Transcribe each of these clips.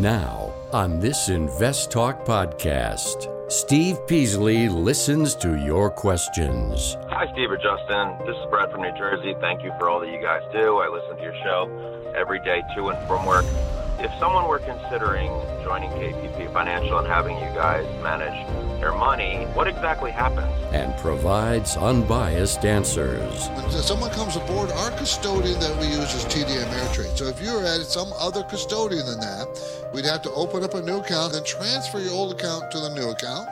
Now, on this Invest Talk podcast, Steve Peasley listens to your questions. Hi, Steve or Justin. This is Brad from New Jersey. Thank you for all that you guys do. I listen to your show every day to and from work. If someone were considering joining KPP Financial and having you guys manage their money, what exactly happens? And provides unbiased answers. When someone comes aboard, our custodian that we use is TD Ameritrade. So if you're at some other custodian than that, we'd have to open up a new account and transfer your old account to the new account.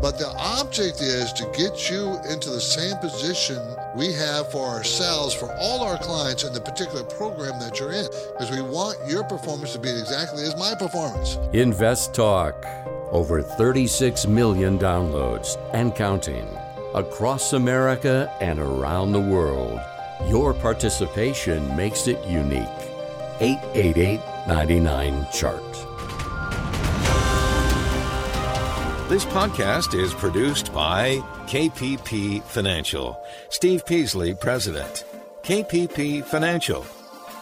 But the object is to get you into the same position we have for ourselves, for all our clients in the particular program that you're in, because we want your performance to be exactly as my performance. Invest Talk. Over 36 million downloads and counting across America and around the world. Your participation makes it unique. 888 99 Chart. This podcast is produced by KPP Financial. Steve Peasley, President. KPP Financial.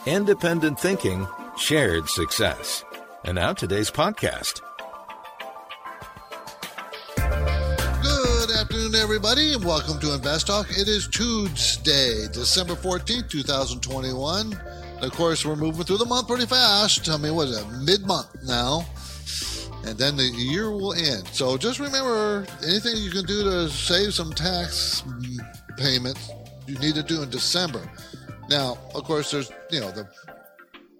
Independent thinking, shared success. And now today's podcast. Good afternoon, everybody, and welcome to Invest Talk. It is Tuesday, December 14th, 2021. And of course, we're moving through the month pretty fast. I mean, what is it, mid month now? And then the year will end. So just remember anything you can do to save some tax payments, you need to do in December. Now, of course, there's, you know, the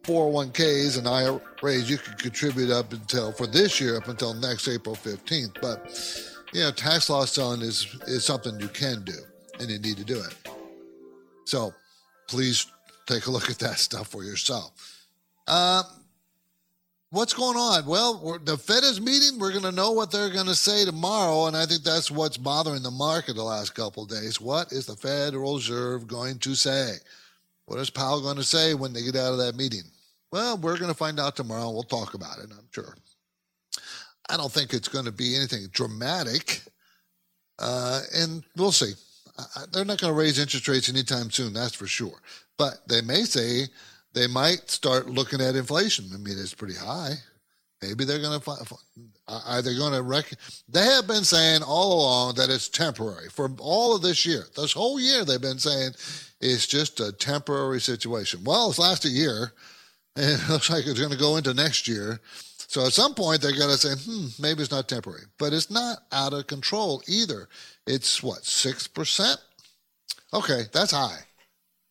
401ks and IRAs you can contribute up until for this year up until next April 15th. But, you know, tax loss selling is, is something you can do and you need to do it. So please take a look at that stuff for yourself. Uh, what's going on? Well, the Fed is meeting. We're going to know what they're going to say tomorrow, and I think that's what's bothering the market the last couple days. What is the Federal Reserve going to say? What is Powell going to say when they get out of that meeting? Well, we're going to find out tomorrow. We'll talk about it, I'm sure. I don't think it's going to be anything dramatic, uh, and we'll see. they're not going to raise interest rates anytime soon, that's for sure. But they may say they might start looking at inflation. I mean, it's pretty high. Maybe they're going to are they going to rec- They have been saying all along that it's temporary for all of this year. This whole year they've been saying it's just a temporary situation. Well, it's lasted a year, and it looks like it's going to go into next year. So at some point they're going to say, hmm, maybe it's not temporary, but it's not out of control either. It's what six percent? Okay, that's high.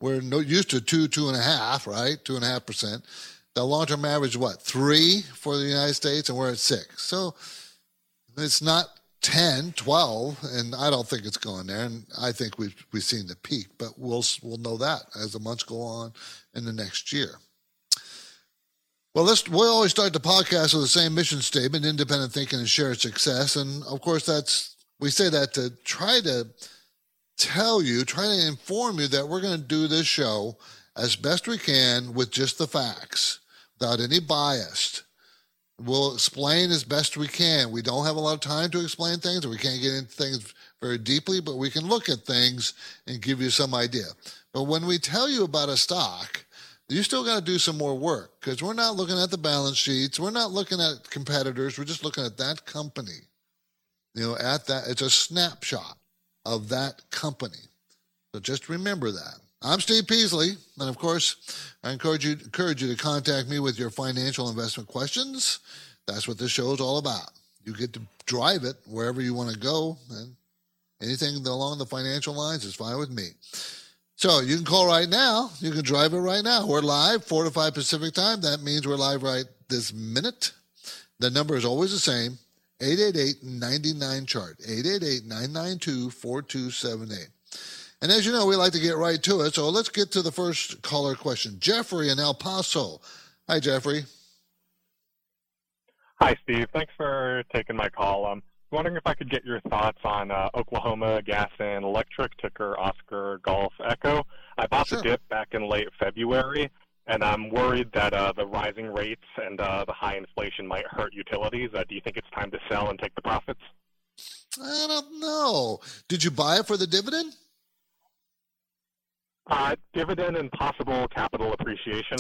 We're no, used to two, two and a half, right? Two and a half percent. The long term average, what, three for the United States, and we're at six. So it's not 10, 12, and I don't think it's going there. And I think we've, we've seen the peak, but we'll, we'll know that as the months go on in the next year. Well, let's, we always start the podcast with the same mission statement independent thinking and shared success. And of course, that's, we say that to try to tell you, try to inform you that we're going to do this show as best we can with just the facts, without any bias. We'll explain as best we can. We don't have a lot of time to explain things, and we can't get into things very deeply, but we can look at things and give you some idea. But when we tell you about a stock, you still got to do some more work because we're not looking at the balance sheets. We're not looking at competitors. We're just looking at that company. You know, at that, it's a snapshot of that company. So just remember that. I'm Steve Peasley, and of course, I encourage you encourage you to contact me with your financial investment questions. That's what this show is all about. You get to drive it wherever you want to go, and anything along the financial lines is fine with me. So you can call right now. You can drive it right now. We're live, four to five Pacific time. That means we're live right this minute. The number is always the same 888-99 chart 888-992-4278 and as you know we like to get right to it so let's get to the first caller question. Jeffrey in el paso. Hi jeffrey. Hi steve. Thanks for taking my call. I'm wondering if i could get your thoughts on uh, oklahoma gas and electric ticker oscar golf echo. I bought sure. the dip back in late february and I'm worried that uh, the rising rates and uh, the high inflation might hurt utilities. Uh, do you think it's time to sell and take the profits? I don't know. Did you buy it for the dividend? Uh, dividend and possible capital appreciation.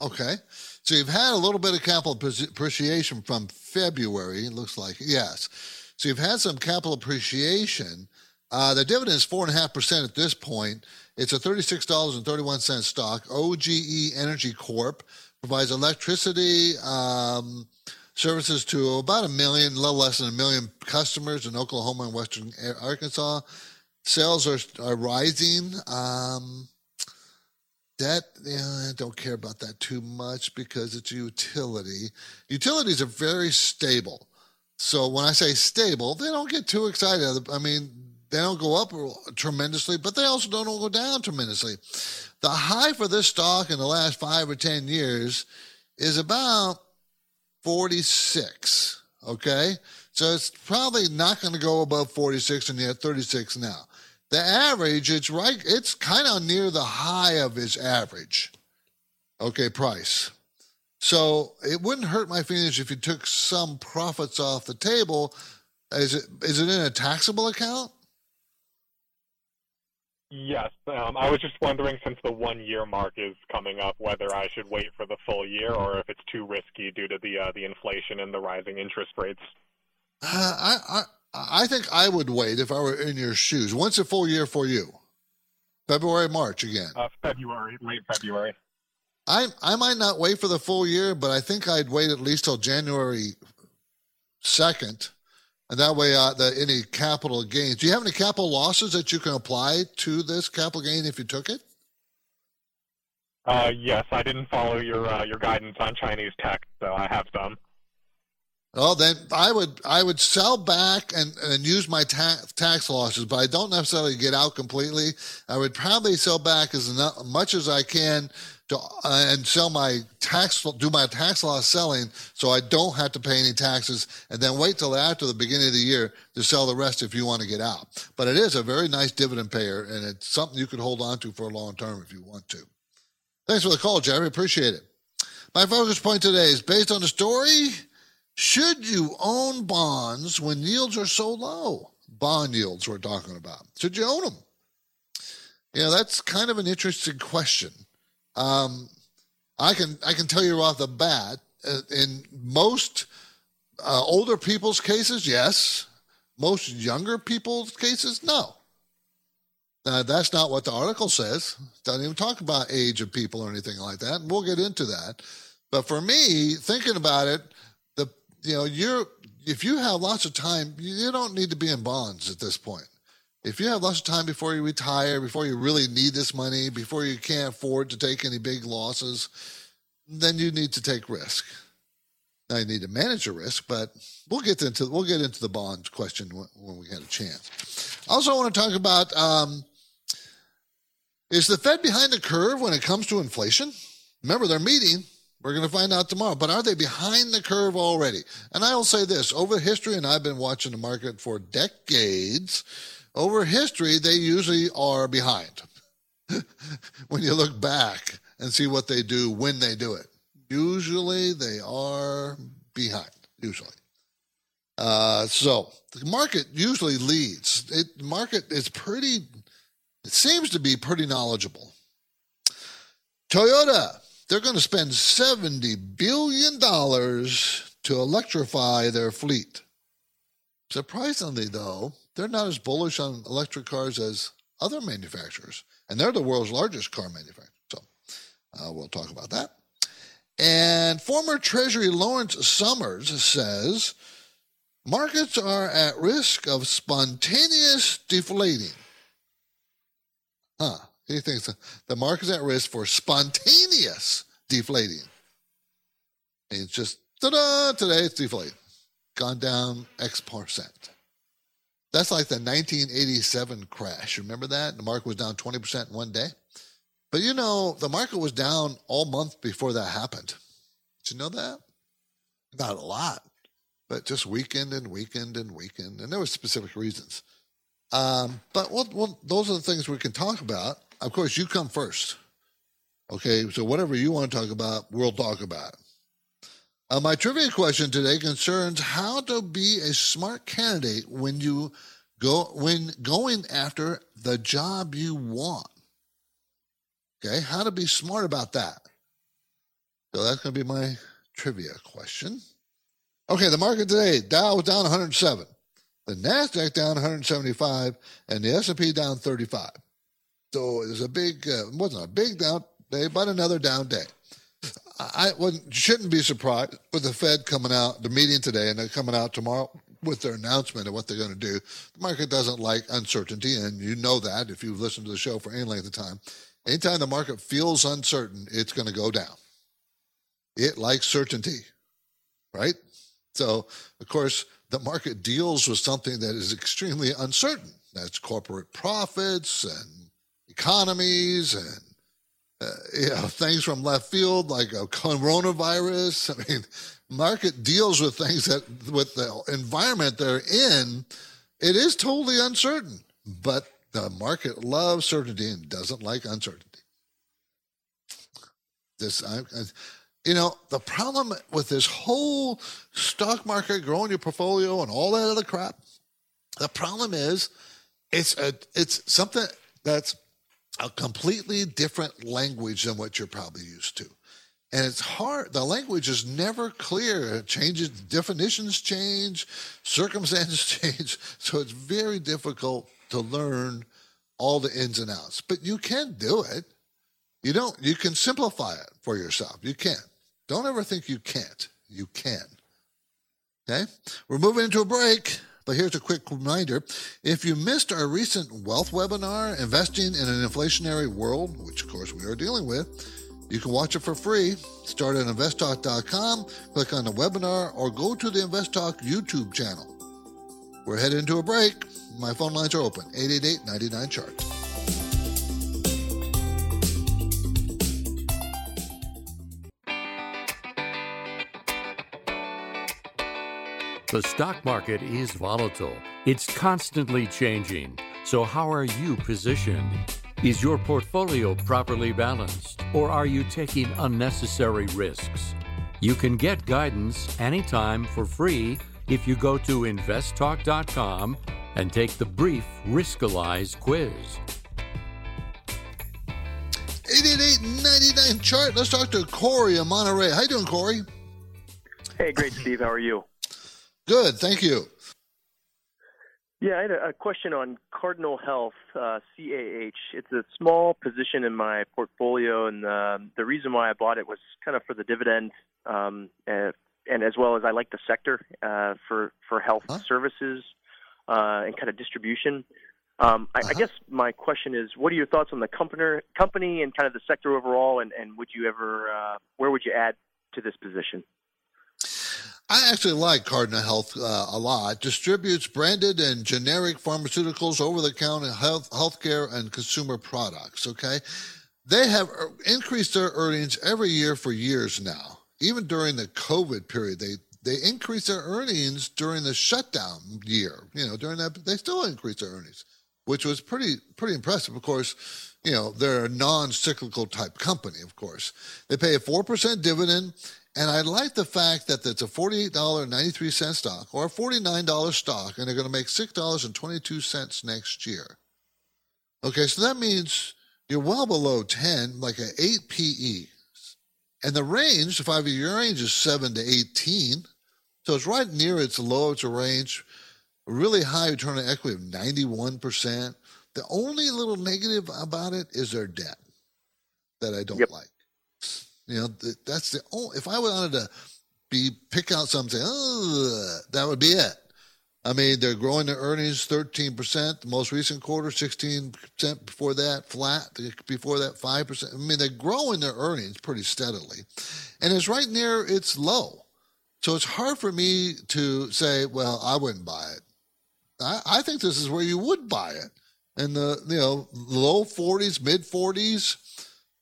Okay. So you've had a little bit of capital appreciation from February, it looks like. Yes. So you've had some capital appreciation. Uh, the dividend is 4.5% at this point. It's a $36.31 stock. OGE Energy Corp provides electricity um, services to about a million, a little less than a million customers in Oklahoma and Western Arkansas. Sales are, are rising. Um, that yeah, I don't care about that too much because it's a utility. Utilities are very stable. So when I say stable, they don't get too excited. I mean, they don't go up tremendously, but they also don't go down tremendously. The high for this stock in the last five or 10 years is about 46. Okay. So it's probably not going to go above 46 and yet 36 now. The average, it's right, it's kind of near the high of its average. Okay, price. So it wouldn't hurt my feelings if you took some profits off the table. Is it is it in a taxable account? Yes, um, I was just wondering since the one year mark is coming up, whether I should wait for the full year or if it's too risky due to the uh, the inflation and the rising interest rates. Uh, I, I I think I would wait if I were in your shoes. When's a full year for you? February, March again. Uh, February, late February. I I might not wait for the full year, but I think I'd wait at least till January second and that way, uh, the, any capital gains. Do you have any capital losses that you can apply to this capital gain if you took it? Uh, yes, I didn't follow your uh, your guidance on Chinese tech, so I have some. Well, then I would I would sell back and, and use my ta- tax losses, but I don't necessarily get out completely. I would probably sell back as much as I can to uh, and sell my tax do my tax loss selling so I don't have to pay any taxes and then wait till after the beginning of the year to sell the rest if you want to get out. But it is a very nice dividend payer and it's something you could hold on to for a long term if you want to. Thanks for the call, Jerry. Appreciate it. My focus point today is based on the story should you own bonds when yields are so low? Bond yields we're talking about. Should you own them? Know, that's kind of an interesting question. Um, I can I can tell you off the bat, uh, in most uh, older people's cases, yes. Most younger people's cases, no. Now, that's not what the article says. It doesn't even talk about age of people or anything like that. And we'll get into that. But for me, thinking about it, the you know, you're if you have lots of time, you don't need to be in bonds at this point. If you have lots of time before you retire, before you really need this money, before you can't afford to take any big losses, then you need to take risk. Now you need to manage your risk, but we'll get into we'll get into the bond question when, we get a chance. Also, I want to talk about um, is the Fed behind the curve when it comes to inflation? Remember, they're meeting we're going to find out tomorrow. But are they behind the curve already? And I will say this over history, and I've been watching the market for decades, over history, they usually are behind when you look back and see what they do when they do it. Usually they are behind, usually. Uh, so the market usually leads. It market is pretty, it seems to be pretty knowledgeable. Toyota they're going to spend $70 billion to electrify their fleet. Surprisingly, though, they're not as bullish on electric cars as other manufacturers, and they're the world's largest car manufacturer. So uh, we'll talk about that. And former Treasury Lawrence Summers says markets are at risk of spontaneous deflating. Huh. He thinks the market's at risk for spontaneous deflating. It's just, ta-da, today it's deflating. Gone down X percent. That's like the 1987 crash. Remember that? The market was down 20% in one day. But you know, the market was down all month before that happened. Did you know that? Not a lot, but just weakened and weakened and weakened. And there were specific reasons. Um, but well, well, those are the things we can talk about. Of course, you come first. Okay, so whatever you want to talk about, we'll talk about. Uh, my trivia question today concerns how to be a smart candidate when you go when going after the job you want. Okay, how to be smart about that. So that's going to be my trivia question. Okay, the market today, Dow was down 107. The Nasdaq down 175 and the S&P down 35. So it was a big, uh, wasn't a big down day, but another down day. I wouldn't shouldn't be surprised with the Fed coming out, the meeting today, and they're coming out tomorrow with their announcement of what they're going to do. The market doesn't like uncertainty, and you know that if you've listened to the show for any length of time. Anytime the market feels uncertain, it's going to go down. It likes certainty, right? So, of course, the market deals with something that is extremely uncertain. That's corporate profits and economies and uh, you know, things from left field like a coronavirus. I mean, market deals with things that with the environment they're in, it is totally uncertain. But the market loves certainty and doesn't like uncertainty. This, I, I, you know, the problem with this whole stock market, growing your portfolio, and all that other crap, the problem is, it's a, it's something that's a completely different language than what you're probably used to. And it's hard. The language is never clear. It changes, definitions change, circumstances change. So it's very difficult to learn all the ins and outs. But you can do it. You don't, you can simplify it for yourself. You can. Don't ever think you can't. You can. Okay? We're moving into a break. But here's a quick reminder. If you missed our recent wealth webinar, Investing in an Inflationary World, which of course we are dealing with, you can watch it for free. Start at investtalk.com, click on the webinar, or go to the InvestTalk YouTube channel. We're heading into a break. My phone lines are open 888 99 chart. The stock market is volatile. It's constantly changing. So, how are you positioned? Is your portfolio properly balanced, or are you taking unnecessary risks? You can get guidance anytime for free if you go to investtalk.com and take the brief Riskalyze quiz. 888 chart. Let's talk to Corey in Monterey. How you doing, Corey? Hey, great, Steve. How are you? Good, thank you. Yeah, I had a, question on Cardinal Health, uh, CAH. It's a small position in my portfolio, and uh, the reason why I bought it was kind of for the dividend, um, and, and, as well as I like the sector uh, for for health huh? services uh, and kind of distribution. Um, I, uh-huh. I, guess my question is, what are your thoughts on the company, company and kind of the sector overall, and, and would you ever, uh, where would you add to this position? I actually like Cardinal Health uh, a lot. Distributes branded and generic pharmaceuticals, over the counter health healthcare and consumer products. Okay. They have uh, increased their earnings every year for years now. Even during the COVID period, they they increased their earnings during the shutdown year. You know, during that they still increased their earnings, which was pretty pretty impressive. Of course, you know, they're a non-cyclical type company, of course. They pay a 4% dividend and I like the fact that it's a $48.93 stock or a $49 stock, and they're going to make $6.22 next year. Okay, so that means you're well below 10, like an 8 PE. And the range, the five year range, is 7 to 18. So it's right near its low its range. A really high return on equity of 91%. The only little negative about it is their debt that I don't yep. like. You know, that's the only, if I wanted to be, pick out something, oh, that would be it. I mean, they're growing their earnings 13%, the most recent quarter, 16% before that, flat, before that, 5%. I mean, they're growing their earnings pretty steadily. And it's right near its low. So it's hard for me to say, well, I wouldn't buy it. I, I think this is where you would buy it. In the, you know, low 40s, mid 40s,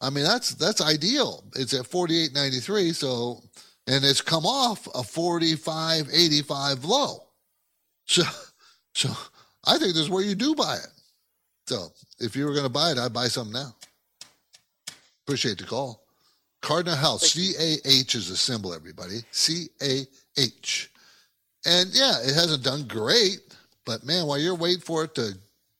I mean, that's that's ideal. It's at 48.93, so and it's come off a 45.85 low. So, so I think this is where you do buy it. So if you were going to buy it, I'd buy some now. Appreciate the call. Cardinal Health, C A H is a symbol, everybody. C A H. And yeah, it hasn't done great, but man, while you're waiting for it to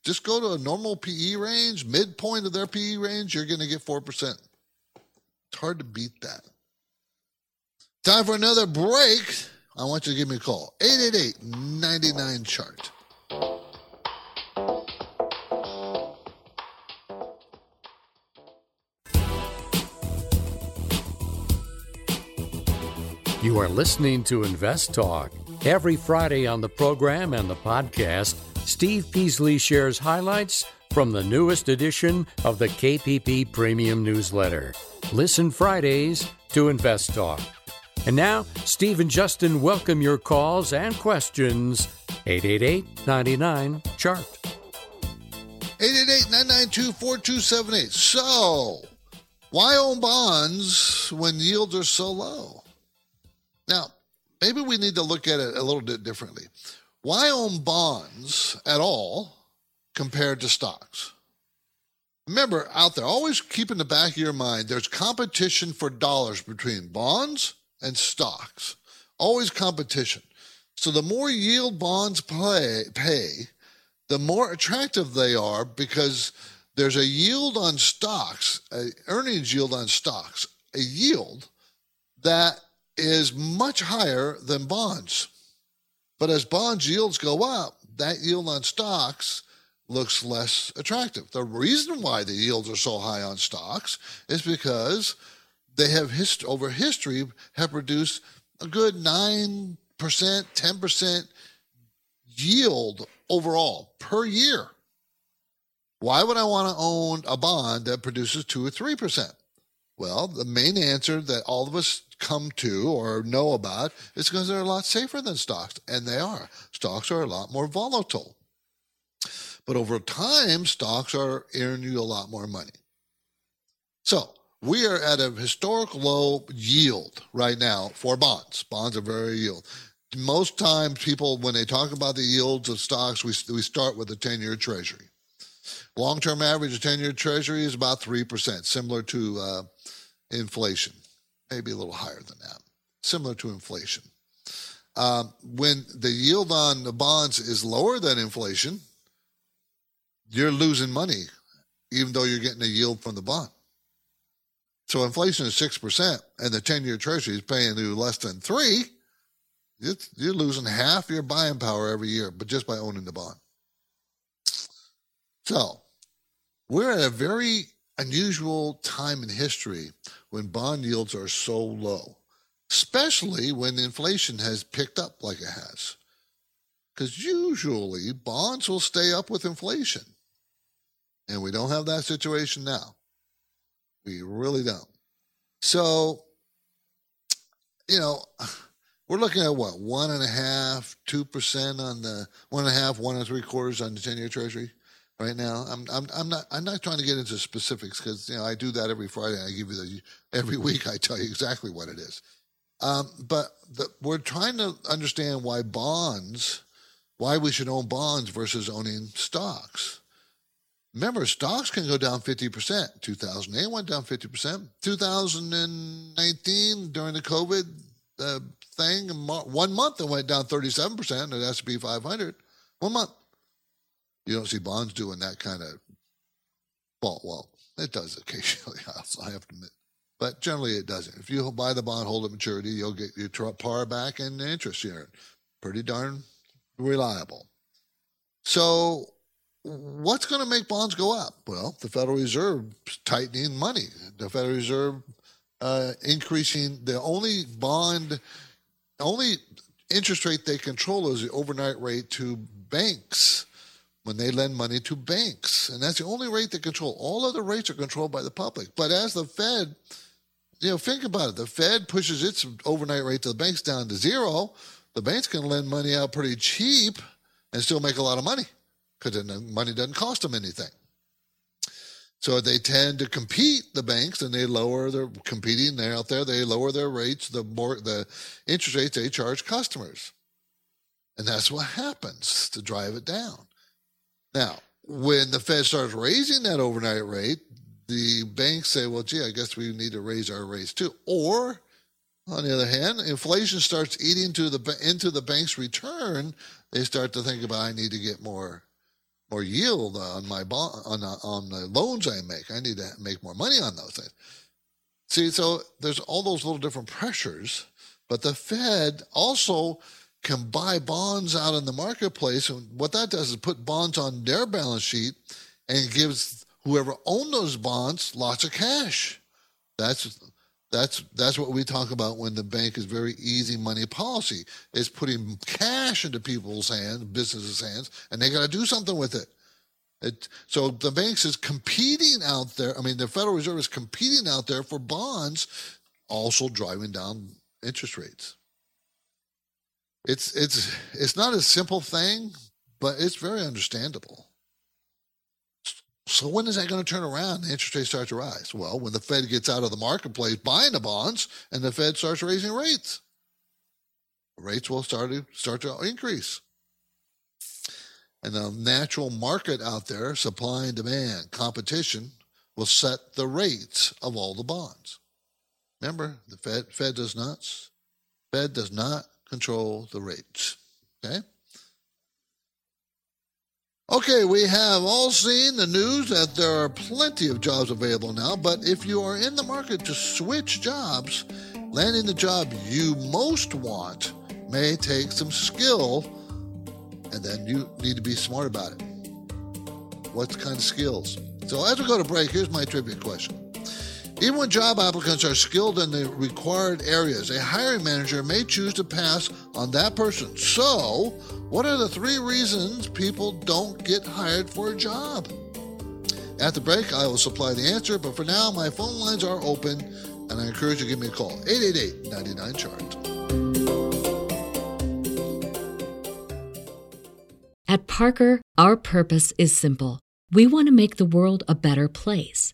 just go to a normal PE range, midpoint of their PE range, you're going to get 4%. It's hard to beat that. Time for another break. I want you to give me a call 888 99 chart. You are listening to Invest Talk. Every Friday on the program and the podcast, Steve Peasley shares highlights from the newest edition of the KPP Premium Newsletter. Listen Fridays to Invest Talk. And now, Steve and Justin welcome your calls and questions. 888 99 Chart. 888 992 4278. So, why own bonds when yields are so low? Now, maybe we need to look at it a little bit differently. Why own bonds at all compared to stocks? Remember, out there, always keep in the back of your mind there's competition for dollars between bonds and stocks. Always competition. So the more yield bonds pay, pay, the more attractive they are because there's a yield on stocks, a earnings yield on stocks, a yield that is much higher than bonds. But as bonds yields go up, that yield on stocks looks less attractive. The reason why the yields are so high on stocks is because they have hist- over history have produced a good 9%, 10% yield overall per year. Why would I want to own a bond that produces 2 or 3%? Well, the main answer that all of us come to or know about is because they're a lot safer than stocks, and they are. Stocks are a lot more volatile. But over time, stocks are earning you a lot more money. So we are at a historic low yield right now for bonds. Bonds are very yield. Most times, people, when they talk about the yields of stocks, we, we start with the 10 year treasury. Long term average of 10 year treasury is about 3%, similar to uh, inflation, maybe a little higher than that, similar to inflation. Um, when the yield on the bonds is lower than inflation, you're losing money, even though you're getting a yield from the bond. So inflation is 6% and the 10 year treasury is paying you less than three. You're losing half your buying power every year, but just by owning the bond. So we're at a very unusual time in history when bond yields are so low, especially when inflation has picked up like it has. Because usually bonds will stay up with inflation. And we don't have that situation now. We really don't. So, you know, we're looking at what, one and a half, two percent on the one and a half, one and three quarters on the ten year treasury right now. I'm I'm I'm not I'm not trying to get into specifics because you know I do that every Friday. I give you the every week. I tell you exactly what it is. Um, but the, we're trying to understand why bonds, why we should own bonds versus owning stocks. Remember, stocks can go down 50%. 2008 went down 50%. 2019, during the COVID uh, thing, one month it went down 37% at S&P 500. One month. You don't see bonds doing that kind of, well, well, it does occasionally, I have to admit. But generally it doesn't. If you buy the bond, hold at maturity, you'll get your par back and interest here. Pretty darn reliable. So what's going to make bonds go up? Well, the Federal Reserve tightening money, the Federal Reserve uh, increasing the only bond, only interest rate they control is the overnight rate to banks when they lend money to banks. And that's the only rate they control. All other rates are controlled by the public. But as the Fed, you know, think about it. The Fed pushes its overnight rate to the banks down to zero. The banks can lend money out pretty cheap and still make a lot of money because the money doesn't cost them anything. So they tend to compete the banks and they lower their competing they're out there, they lower their rates, the more the interest rates they charge customers. And that's what happens to drive it down. Now, when the Fed starts raising that overnight rate, the banks say, well, gee, I guess we need to raise our rates too. Or on the other hand, inflation starts eating to the into the bank's return. They start to think about I need to get more more yield on my bond on on the loans I make. I need to make more money on those things. See, so there's all those little different pressures But the Fed also can buy bonds out in the marketplace. And what that does is put bonds on their balance sheet and gives whoever owned those bonds lots of cash. That's that's that's what we talk about when the bank is very easy money policy. It's putting cash into people's hands, businesses' hands, and they got to do something with it. It, so the banks is competing out there. I mean, the Federal Reserve is competing out there for bonds, also driving down interest rates. It's it's it's not a simple thing, but it's very understandable. So when is that going to turn around? The interest rates start to rise. Well, when the Fed gets out of the marketplace buying the bonds, and the Fed starts raising rates, rates will start to start to increase. And the natural market out there, supply and demand, competition, will set the rates of all the bonds. Remember, the Fed Fed does not Fed does not control the rates. Okay. Okay, we have all seen the news that there are plenty of jobs available now, but if you are in the market to switch jobs, landing the job you most want may take some skill, and then you need to be smart about it. What kind of skills? So, as we go to break, here's my trivia question. Even when job applicants are skilled in the required areas, a hiring manager may choose to pass on that person. So, what are the three reasons people don't get hired for a job? At the break, I will supply the answer, but for now, my phone lines are open, and I encourage you to give me a call 888 99 Chart. At Parker, our purpose is simple. We want to make the world a better place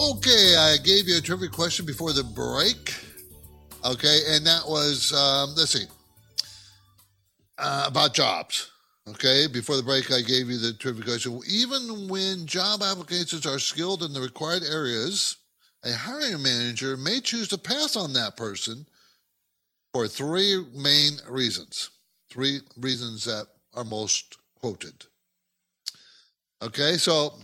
Okay, I gave you a trivia question before the break. Okay, and that was, um, let's see, uh, about jobs. Okay, before the break, I gave you the trivia question. Even when job applications are skilled in the required areas, a hiring manager may choose to pass on that person for three main reasons. Three reasons that are most quoted. Okay, so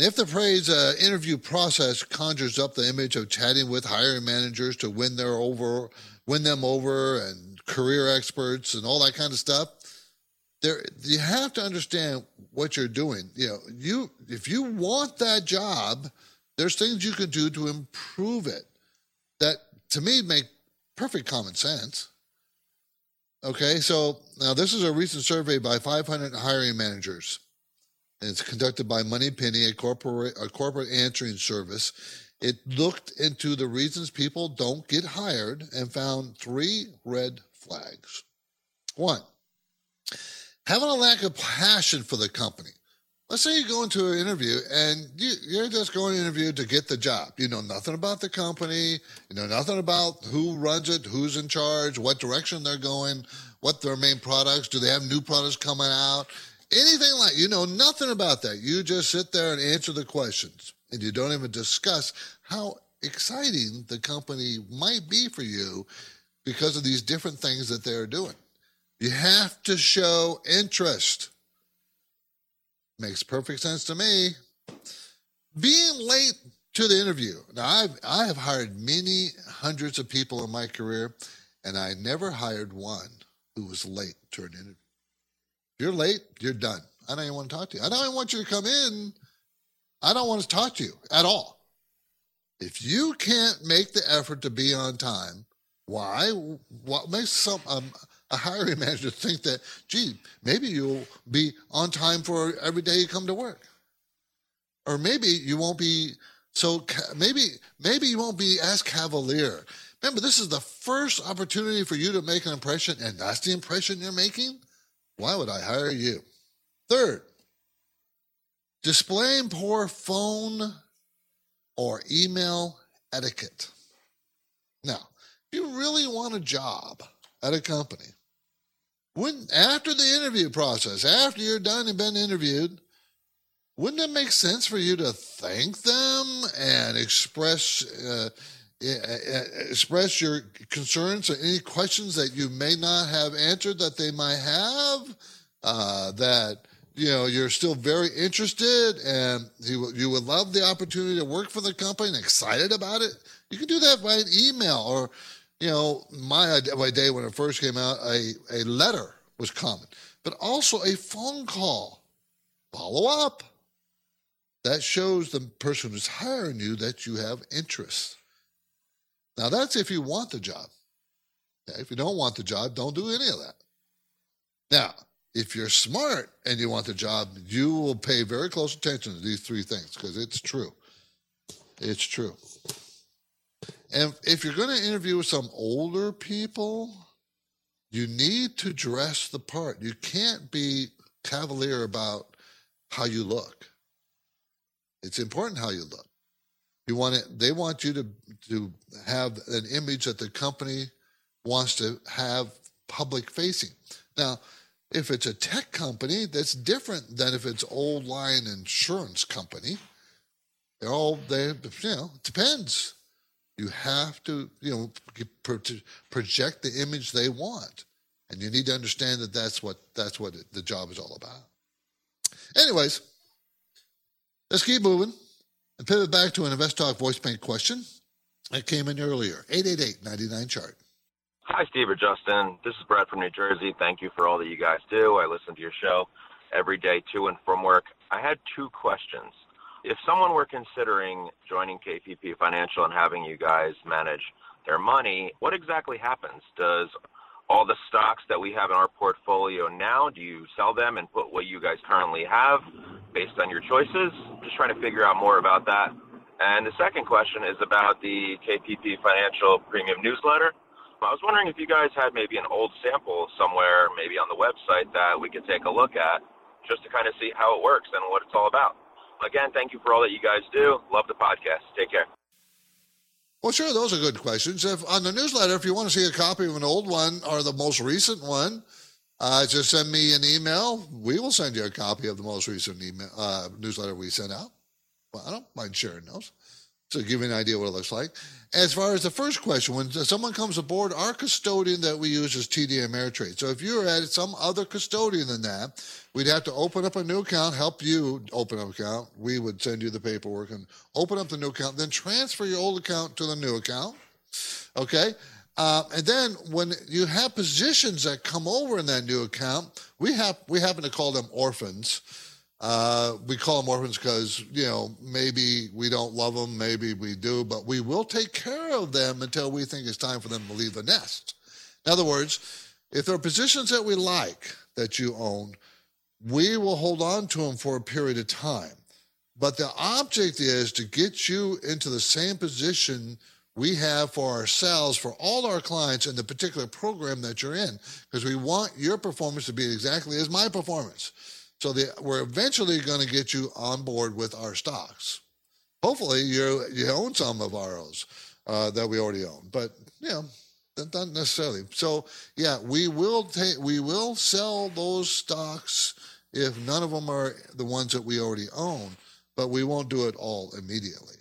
if the praise uh, interview process conjures up the image of chatting with hiring managers to win their over, win them over, and career experts and all that kind of stuff, there you have to understand what you're doing. You know, you if you want that job, there's things you can do to improve it that to me make perfect common sense. Okay, so now this is a recent survey by 500 hiring managers and it's conducted by Moneypenny, a corporate, a corporate answering service. It looked into the reasons people don't get hired and found three red flags. One, having a lack of passion for the company. Let's say you go into an interview and you, you're just going to interview to get the job. You know nothing about the company. You know nothing about who runs it, who's in charge, what direction they're going, what their main products. Do they have new products coming out? Anything like you know nothing about that. You just sit there and answer the questions, and you don't even discuss how exciting the company might be for you because of these different things that they're doing. You have to show interest. Makes perfect sense to me. Being late to the interview. Now, I've, I have hired many hundreds of people in my career, and I never hired one who was late to an interview you're late, you're done. I don't even want to talk to you. I don't even want you to come in. I don't want to talk to you at all. If you can't make the effort to be on time, why? What makes some um, a hiring manager think that, gee, maybe you'll be on time for every day you come to work. Or maybe you won't be so, maybe, maybe you won't be as cavalier. Remember, this is the first opportunity for you to make an impression, and that's the impression you're making. Why would I hire you? Third, displaying poor phone or email etiquette. Now, if you really want a job at a company, when after the interview process, after you're done and been interviewed, wouldn't it make sense for you to thank them and express uh, express your concerns or any questions that you may not have answered that they might have? Uh, that you know you're still very interested and you, you would love the opportunity to work for the company and excited about it. You can do that by an email or you know, my, my day when it first came out, a, a letter was common, but also a phone call. Follow up. That shows the person who's hiring you that you have interest. Now, that's if you want the job. Okay? If you don't want the job, don't do any of that. Now, if you're smart and you want the job, you will pay very close attention to these three things because it's true. It's true. And if you're going to interview with some older people, you need to dress the part. You can't be cavalier about how you look. It's important how you look. You want they want you to, to have an image that the company wants to have public facing. Now, if it's a tech company, that's different than if it's old line insurance company. They're all they you know, it depends. You have to, you know, project the image they want, and you need to understand that that's what that's what the job is all about. Anyways, let's keep moving and pivot back to an Invest Talk voice bank question that came in earlier. 888-99 chart. Hi, Steve or Justin. This is Brad from New Jersey. Thank you for all that you guys do. I listen to your show every day to and from work. I had two questions if someone were considering joining KPP Financial and having you guys manage their money, what exactly happens? Does all the stocks that we have in our portfolio now, do you sell them and put what you guys currently have based on your choices? Just trying to figure out more about that. And the second question is about the KPP Financial Premium Newsletter. I was wondering if you guys had maybe an old sample somewhere, maybe on the website, that we could take a look at just to kind of see how it works and what it's all about again, thank you for all that you guys do. Love the podcast. Take care. Well, sure, those are good questions. If on the newsletter, if you want to see a copy of an old one or the most recent one, uh, just send me an email. We will send you a copy of the most recent email uh, newsletter we sent out. Well, I don't mind sharing those to give you an idea what it looks like. As far as the first question, when someone comes aboard, our custodian that we use is TD Ameritrade. So if you're at some other custodian than that, we'd have to open up a new account, help you open up an account. We would send you the paperwork and open up the new account, then transfer your old account to the new account. Okay. Uh, and then when you have positions that come over in that new account, we have we happen to call them orphans uh, we call them orphans because, you know, maybe we don't love them, maybe we do, but we will take care of them until we think it's time for them to leave the nest. In other words, if there are positions that we like that you own, we will hold on to them for a period of time. But the object is to get you into the same position we have for ourselves, for all our clients in the particular program that you're in, because we want your performance to be exactly as my performance. So the, we're eventually going to get you on board with our stocks. Hopefully, you you own some of ours uh, that we already own, but you know, not necessarily. So yeah, we will take we will sell those stocks if none of them are the ones that we already own, but we won't do it all immediately.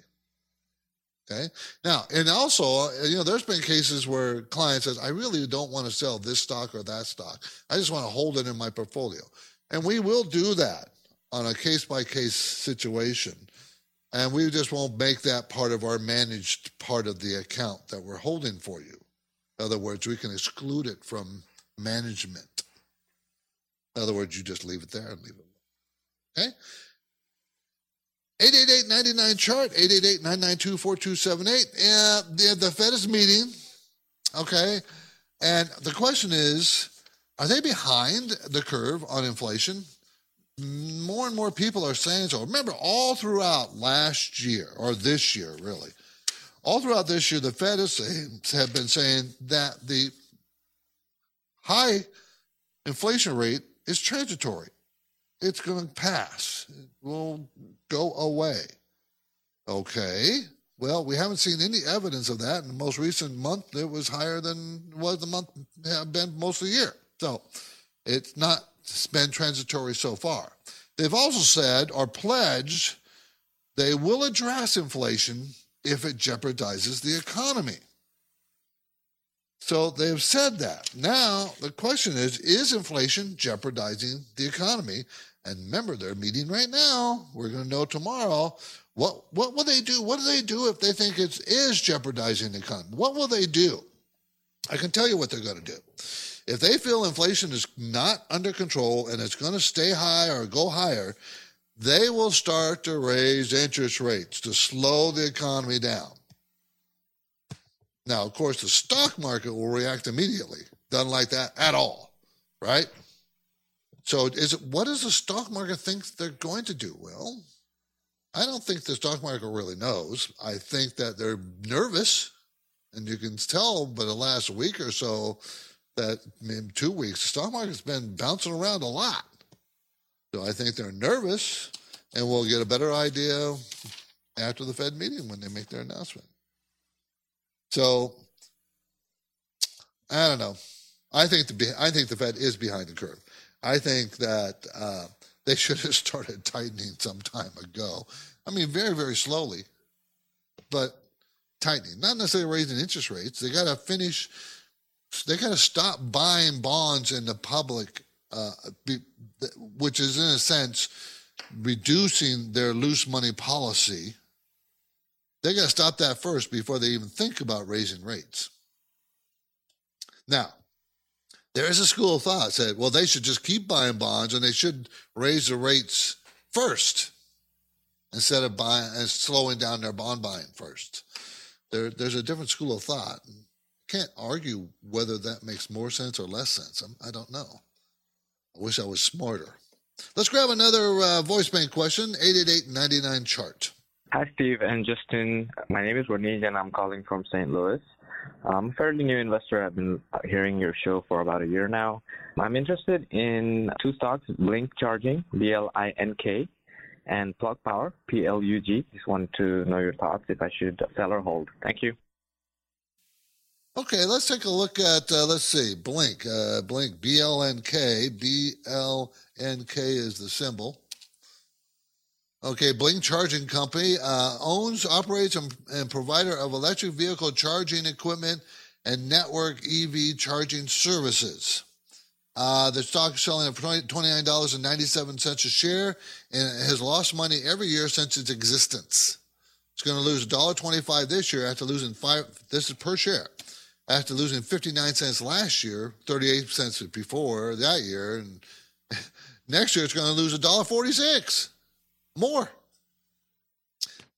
Okay. Now, and also, uh, you know, there's been cases where clients says, I really don't want to sell this stock or that stock. I just want to hold it in my portfolio. And we will do that on a case by case situation. And we just won't make that part of our managed part of the account that we're holding for you. In other words, we can exclude it from management. In other words, you just leave it there and leave it. Okay? 888-99 chart 888-992-4278 yeah the, the fed is meeting okay and the question is Are they behind the curve on inflation? More and more people are saying so. Remember, all throughout last year, or this year, really, all throughout this year, the Fed has saying, have been saying that the high inflation rate is transitory. It's going to pass. It will go away. Okay. Well, we haven't seen any evidence of that. In the most recent month, it was higher than was the month have been most of the year. So it's not been transitory so far. They've also said or pledged they will address inflation if it jeopardizes the economy. So they've said that. Now, the question is is inflation jeopardizing the economy? And remember, they're meeting right now. We're going to know tomorrow. What, what will they do? What do they do if they think it is jeopardizing the economy? What will they do? I can tell you what they're going to do. If they feel inflation is not under control and it's going to stay high or go higher, they will start to raise interest rates to slow the economy down. Now, of course, the stock market will react immediately. Doesn't like that at all, right? So, is it what does the stock market think they're going to do? Well, I don't think the stock market really knows. I think that they're nervous, and you can tell by the last week or so that in two weeks, the stock market's been bouncing around a lot. So I think they're nervous, and we'll get a better idea after the Fed meeting when they make their announcement. So I don't know. I think the I think the Fed is behind the curve. I think that uh, they should have started tightening some time ago. I mean, very very slowly, but tightening, not necessarily raising interest rates. They got to finish. They got to stop buying bonds in the public, uh, be, which is in a sense reducing their loose money policy. They got to stop that first before they even think about raising rates. Now, there is a school of thought that said, well, they should just keep buying bonds and they should raise the rates first instead of buying and slowing down their bond buying first. There, there's a different school of thought. Can't argue whether that makes more sense or less sense. I don't know. I wish I was smarter. Let's grab another uh, voice bank question 888 chart. Hi, Steve and Justin. My name is Rodney and I'm calling from St. Louis. I'm a fairly new investor. I've been hearing your show for about a year now. I'm interested in two stocks Blink Charging, B L I N K, and Plug Power, P L U G. Just wanted to know your thoughts if I should sell or hold. Thank you. Okay, let's take a look at, uh, let's see, Blink. Uh, Blink, B L N K. B L N K is the symbol. Okay, Blink Charging Company uh, owns, operates, and, and, provider of electric vehicle charging equipment and network EV charging services. Uh, the stock is selling at $29.97 a share and has lost money every year since its existence. It's going to lose $1.25 this year after losing five, this is per share, after losing 59 cents last year, 38 cents before that year. And next year it's going to lose $1.46 more.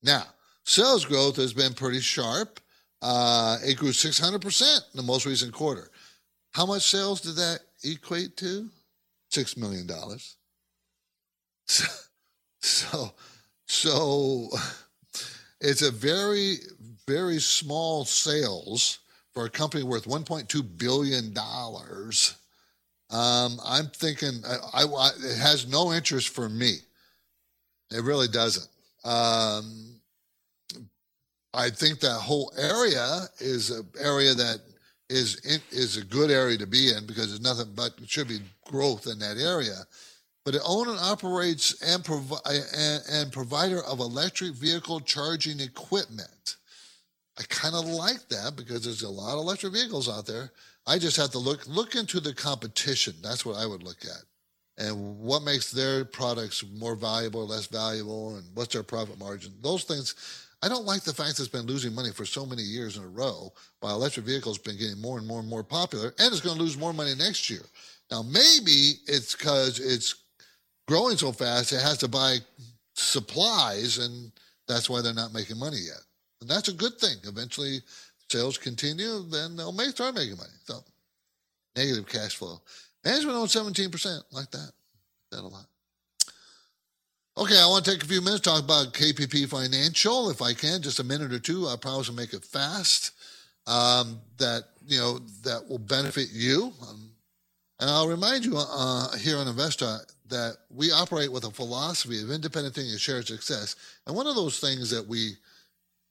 Now, sales growth has been pretty sharp. Uh, it grew 600% in the most recent quarter. How much sales did that equate to? $6 million. So, so, so it's a very, very small sales for a company worth $1.2 billion. Um, I'm thinking I, I, it has no interest for me. It really doesn't. Um, I think that whole area is an area that is is a good area to be in because there's nothing but should be growth in that area. But it owns and operates and, provi- and, and provider of electric vehicle charging equipment. I kind of like that because there's a lot of electric vehicles out there. I just have to look look into the competition. That's what I would look at and what makes their products more valuable or less valuable and what's their profit margin. Those things, I don't like the fact that it's been losing money for so many years in a row while electric vehicles have been getting more and more and more popular and it's going to lose more money next year. Now, maybe it's because it's growing so fast, it has to buy supplies and that's why they're not making money yet. And that's a good thing. Eventually, sales continue, then they'll make, start making money. So, negative cash flow. Management owns 17%, like that. That a lot. Okay, I want to take a few minutes talk about KPP Financial, if I can, just a minute or two. I promise to make it fast. Um, that you know that will benefit you. Um, and I'll remind you uh, here on Investor that we operate with a philosophy of independent thinking and shared success. And one of those things that we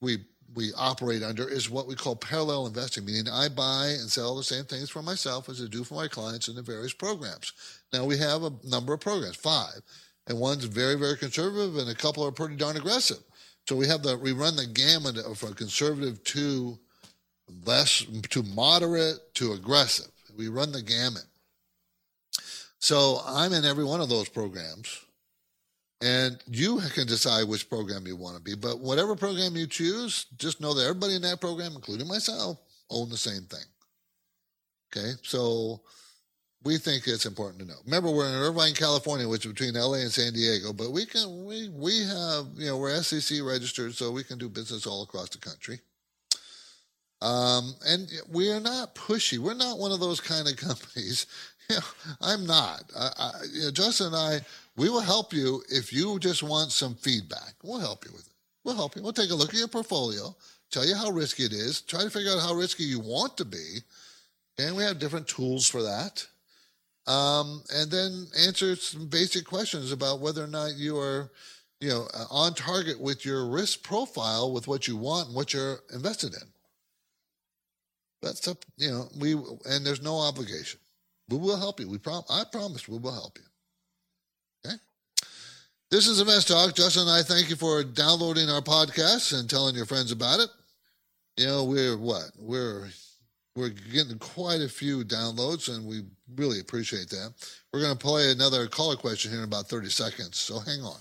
we we operate under is what we call parallel investing, meaning I buy and sell the same things for myself as I do for my clients in the various programs. Now we have a number of programs, five, and one's very, very conservative, and a couple are pretty darn aggressive. So we have the we run the gamut of from conservative to less to moderate to aggressive. We run the gamut. So I'm in every one of those programs. And you can decide which program you want to be. But whatever program you choose, just know that everybody in that program, including myself, own the same thing. Okay. So we think it's important to know. Remember, we're in Irvine, California, which is between LA and San Diego, but we can we we have you know we're SEC registered, so we can do business all across the country. Um, and we are not pushy. We're not one of those kind of companies. You know, I'm not. I, I, you know, Justin and I we will help you if you just want some feedback. We'll help you with it. We'll help you. We'll take a look at your portfolio, tell you how risky it is, try to figure out how risky you want to be. And we have different tools for that. Um, and then answer some basic questions about whether or not you are, you know, uh, on target with your risk profile with what you want and what you're invested in. That's up, you know, we and there's no obligation. We will help you. We prom- I promise we will help you. This is Invest Talk. Justin and I thank you for downloading our podcast and telling your friends about it. You know, we're what? We're we're getting quite a few downloads and we really appreciate that. We're going to play another caller question here in about 30 seconds, so hang on.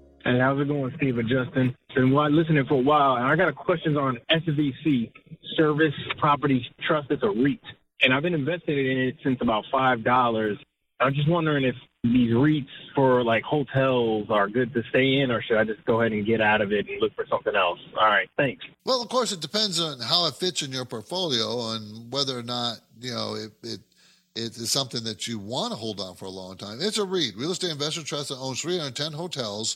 Hey, how's it going, Steve and Justin? Been listening for a while, and I got a question on SVC, Service Property Trust. It's a REIT, and I've been invested in it since about five dollars. I'm just wondering if these REITs for like hotels are good to stay in, or should I just go ahead and get out of it and look for something else? All right, thanks. Well, of course, it depends on how it fits in your portfolio and whether or not you know it. it it is something that you want to hold on for a long time. It's a REIT, Real Estate Investor Trust that owns 310 hotels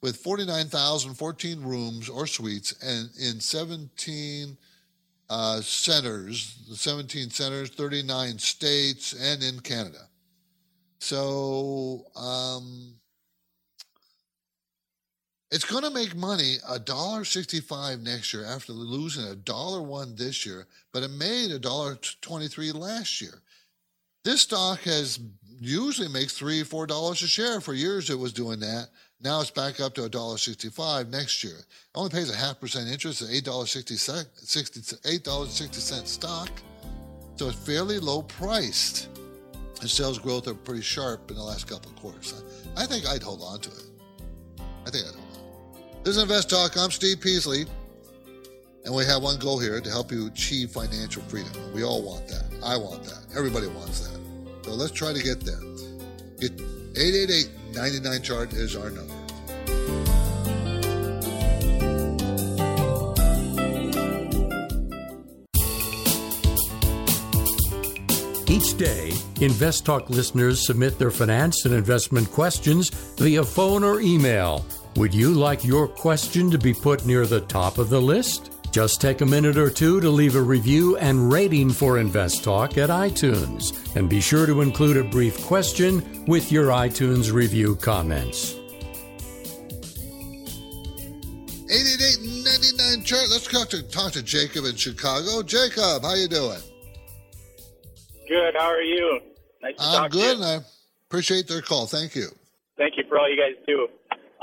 with 49,014 rooms or suites and in 17 uh, centers, 17 centers, 39 states, and in Canada. So um, it's going to make money a dollar sixty-five next year after losing a dollar one this year, but it made a dollar twenty-three last year. This stock has usually makes three, four dollars a share. For years, it was doing that. Now it's back up to $1.65 next year. It only pays a half percent interest at $8.60 stock. So it's fairly low priced. And sales growth are pretty sharp in the last couple of quarters. I think I'd hold on to it. I think I'd hold on. This is Invest Talk. I'm Steve Peasley. And we have one goal here to help you achieve financial freedom. We all want that. I want that. Everybody wants that. So let's try to get there. Get 888 99 chart is our number. Each day, Invest Talk listeners submit their finance and investment questions via phone or email. Would you like your question to be put near the top of the list? Just take a minute or two to leave a review and rating for Invest Talk at iTunes, and be sure to include a brief question with your iTunes review comments. 888-99 chart. Let's talk to talk to Jacob in Chicago. Jacob, how you doing? Good. How are you? Nice to I'm talk good, to you. and I appreciate their call. Thank you. Thank you for all you guys do.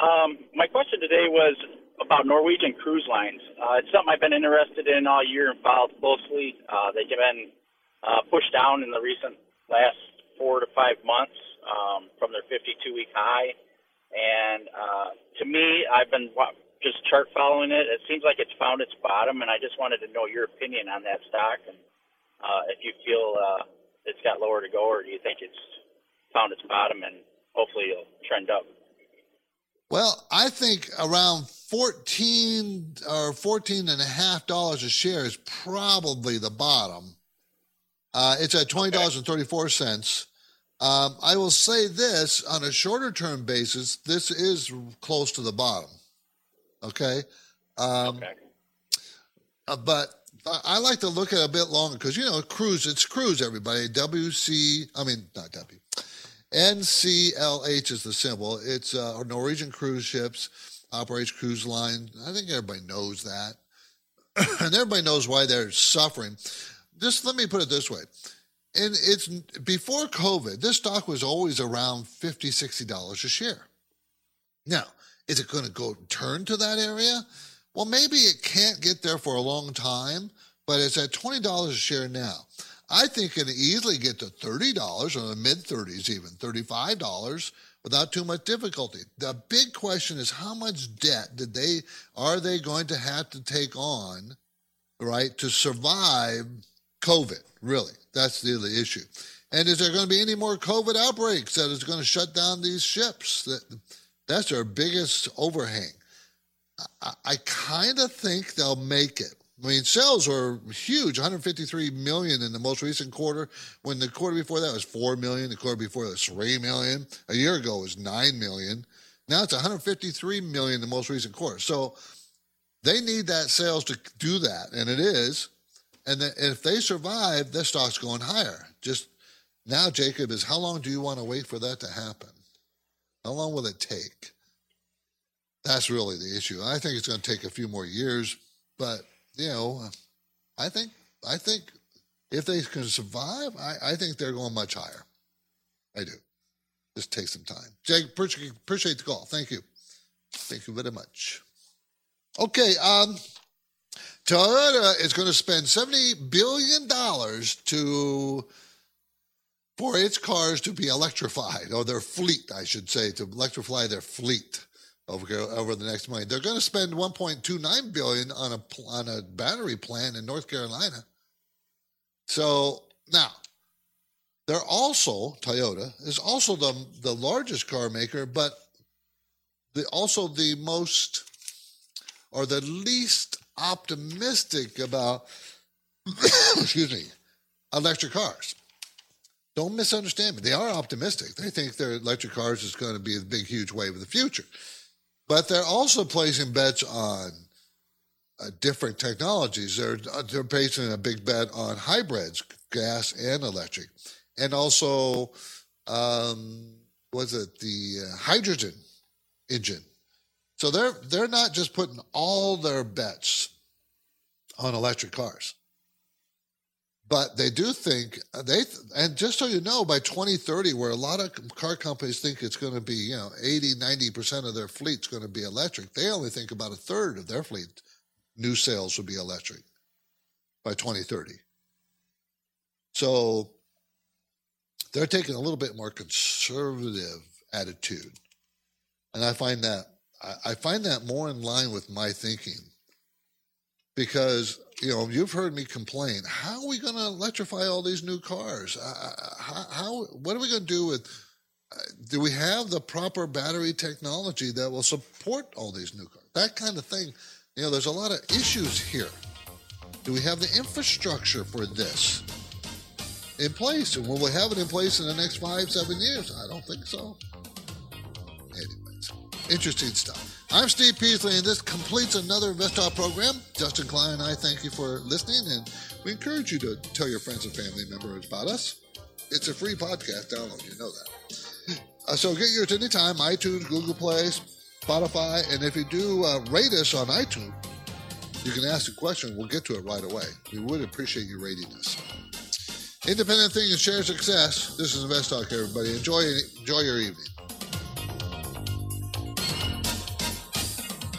Um, my question today was about Norwegian Cruise Lines. Uh, it's something I've been interested in all year and followed closely. Uh, they've been uh, pushed down in the recent last four to five months um, from their 52 week high. And uh, to me, I've been just chart following it. It seems like it's found its bottom, and I just wanted to know your opinion on that stock and uh, if you feel uh, it's got lower to go, or do you think it's found its bottom and hopefully it'll trend up? Well, I think around 14 or 14 and a half dollars a share is probably the bottom. Uh, it's at $20.34. Um, I will say this on a shorter term basis, this is close to the bottom. Okay. Um, okay. Uh, but I like to look at it a bit longer because, you know, cruise, it's cruise, everybody. WC, I mean, not W. NCLH is the symbol. It's uh, Norwegian Cruise Ships, operates cruise line. I think everybody knows that. and everybody knows why they're suffering. Just let me put it this way. And it's before COVID, this stock was always around $50, $60 a share. Now, is it going to go turn to that area? Well, maybe it can't get there for a long time, but it's at $20 a share now. I think it can easily get to $30 or the mid 30s, even $35 without too much difficulty. The big question is how much debt did they are they going to have to take on, right, to survive COVID? Really, that's the, the issue. And is there going to be any more COVID outbreaks that is going to shut down these ships? That that's their biggest overhang. I, I kind of think they'll make it. I mean, sales were huge, 153 million in the most recent quarter. When the quarter before that was 4 million, the quarter before that was 3 million. A year ago it was 9 million. Now it's 153 million the most recent quarter. So they need that sales to do that, and it is. And if they survive, their stock's going higher. Just now, Jacob, is how long do you want to wait for that to happen? How long will it take? That's really the issue. I think it's going to take a few more years, but you know, I think I think if they can survive, I, I think they're going much higher. I do. Just take some time. Jake, appreciate, the call. Thank you. Thank you very much. Okay, um, Toyota is going to spend seventy billion dollars to for its cars to be electrified, or their fleet, I should say, to electrify their fleet over over the next month. They're going to spend 1.29 billion on a on a battery plant in North Carolina. So now they're also Toyota is also the the largest car maker, but the also the most or the least optimistic about excuse me electric cars. Don't misunderstand me. They are optimistic. They think their electric cars is going to be a big, huge wave of the future. But they're also placing bets on uh, different technologies. They're, uh, they're placing a big bet on hybrids, gas and electric, and also, um, was it the uh, hydrogen engine? So they're they're not just putting all their bets on electric cars. But they do think uh, they, and just so you know, by 2030, where a lot of car companies think it's going to be, you know, 80, 90% of their fleet's going to be electric, they only think about a third of their fleet new sales will be electric by 2030. So they're taking a little bit more conservative attitude. And I find that I find that more in line with my thinking because you know you've heard me complain how are we going to electrify all these new cars? Uh, how, how, what are we going to do with uh, do we have the proper battery technology that will support all these new cars? That kind of thing. You know there's a lot of issues here. Do we have the infrastructure for this in place? And will we have it in place in the next five seven years? I don't think so. Anyways interesting stuff I'm Steve Peasley, and this completes another InvestTalk program. Justin Klein and I thank you for listening, and we encourage you to tell your friends and family members about us. It's a free podcast download, you know that. Uh, so get yours anytime iTunes, Google Play, Spotify, and if you do uh, rate us on iTunes, you can ask a question. We'll get to it right away. We would appreciate you rating us. Independent thinking, share success. This is InvestTalk, everybody. Enjoy, enjoy your evening.